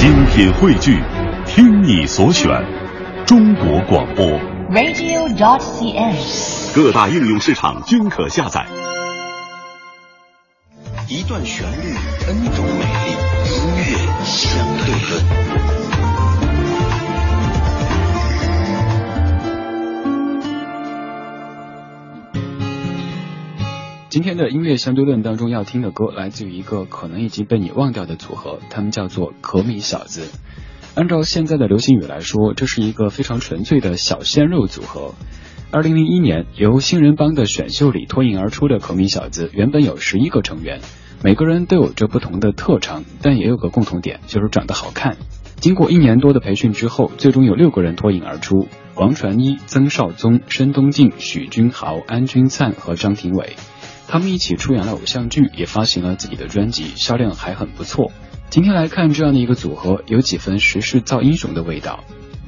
精品汇聚，听你所选，中国广播。radio.dot.cn，。各大应用市场均可下载。一段旋律，N 种美丽，音乐相对论。今天的音乐相对论当中要听的歌，来自于一个可能已经被你忘掉的组合，他们叫做可米小子。按照现在的流行语来说，这是一个非常纯粹的小鲜肉组合。二零零一年，由新人帮的选秀里脱颖而出的可米小子，原本有十一个成员，每个人都有着不同的特长，但也有个共同点，就是长得好看。经过一年多的培训之后，最终有六个人脱颖而出：王传一、曾少宗、申东靖、许君豪、安钧璨和张庭伟。他们一起出演了偶像剧，也发行了自己的专辑，销量还很不错。今天来看这样的一个组合，有几分时势造英雄的味道。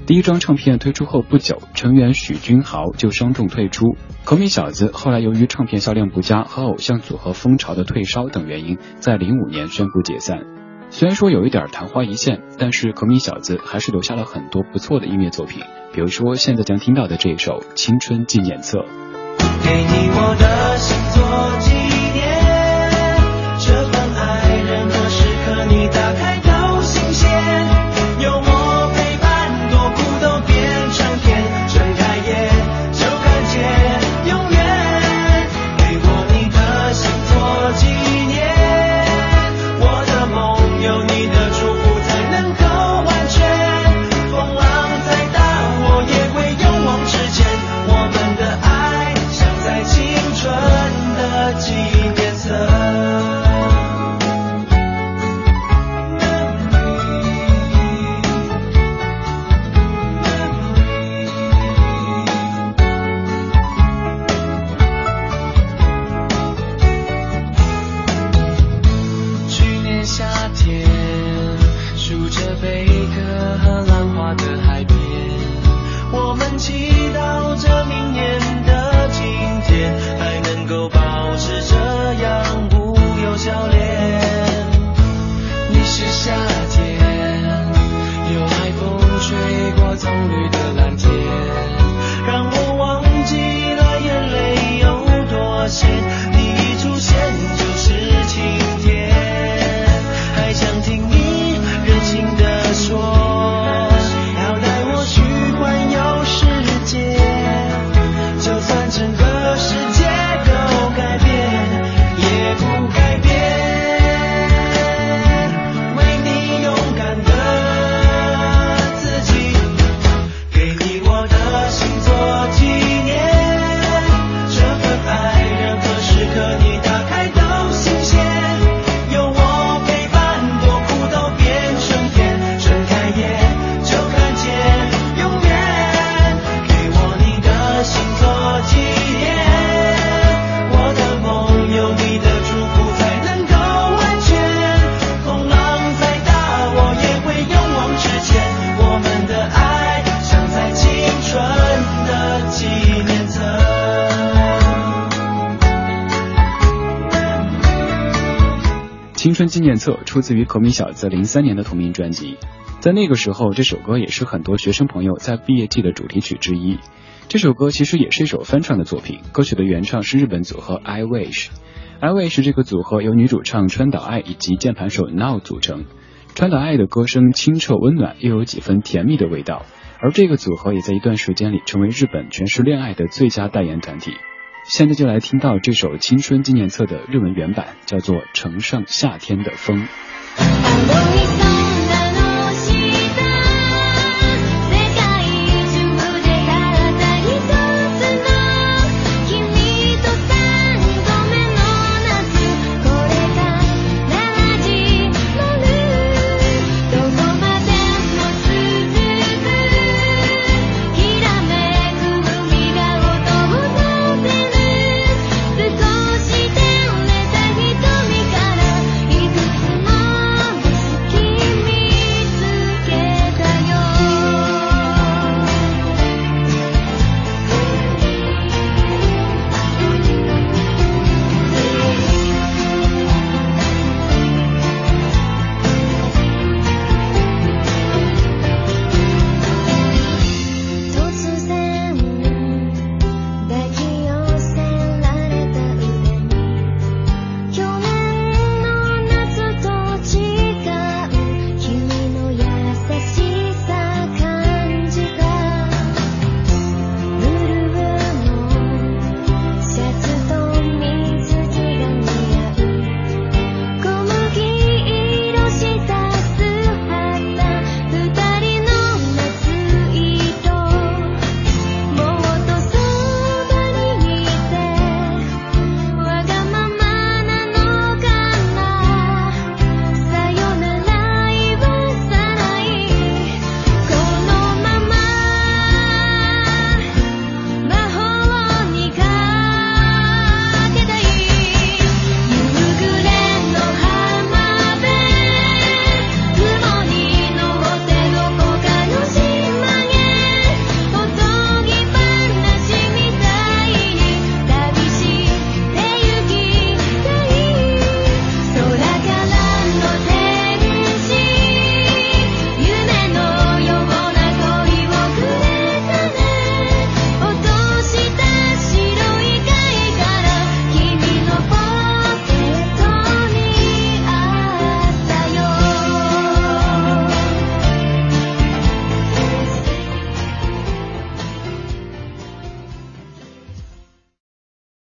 第一张唱片推出后不久，成员许君豪就伤重退出。可米小子后来由于唱片销量不佳和偶像组合风潮的退烧等原因，在零五年宣布解散。虽然说有一点昙花一现，但是可米小子还是留下了很多不错的音乐作品，比如说现在将听到的这一首《青春纪念册》。给你我的心做你青春纪念册出自于可米小子零三年的同名专辑，在那个时候，这首歌也是很多学生朋友在毕业季的主题曲之一。这首歌其实也是一首翻唱的作品，歌曲的原唱是日本组合 I Wish。I Wish 这个组合由女主唱川岛爱以及键盘手 Now 组成。川岛爱的歌声清澈温暖，又有几分甜蜜的味道。而这个组合也在一段时间里成为日本诠释恋爱的最佳代言团体。现在就来听到这首《青春纪念册》的日文原版，叫做《乘上夏天的风》。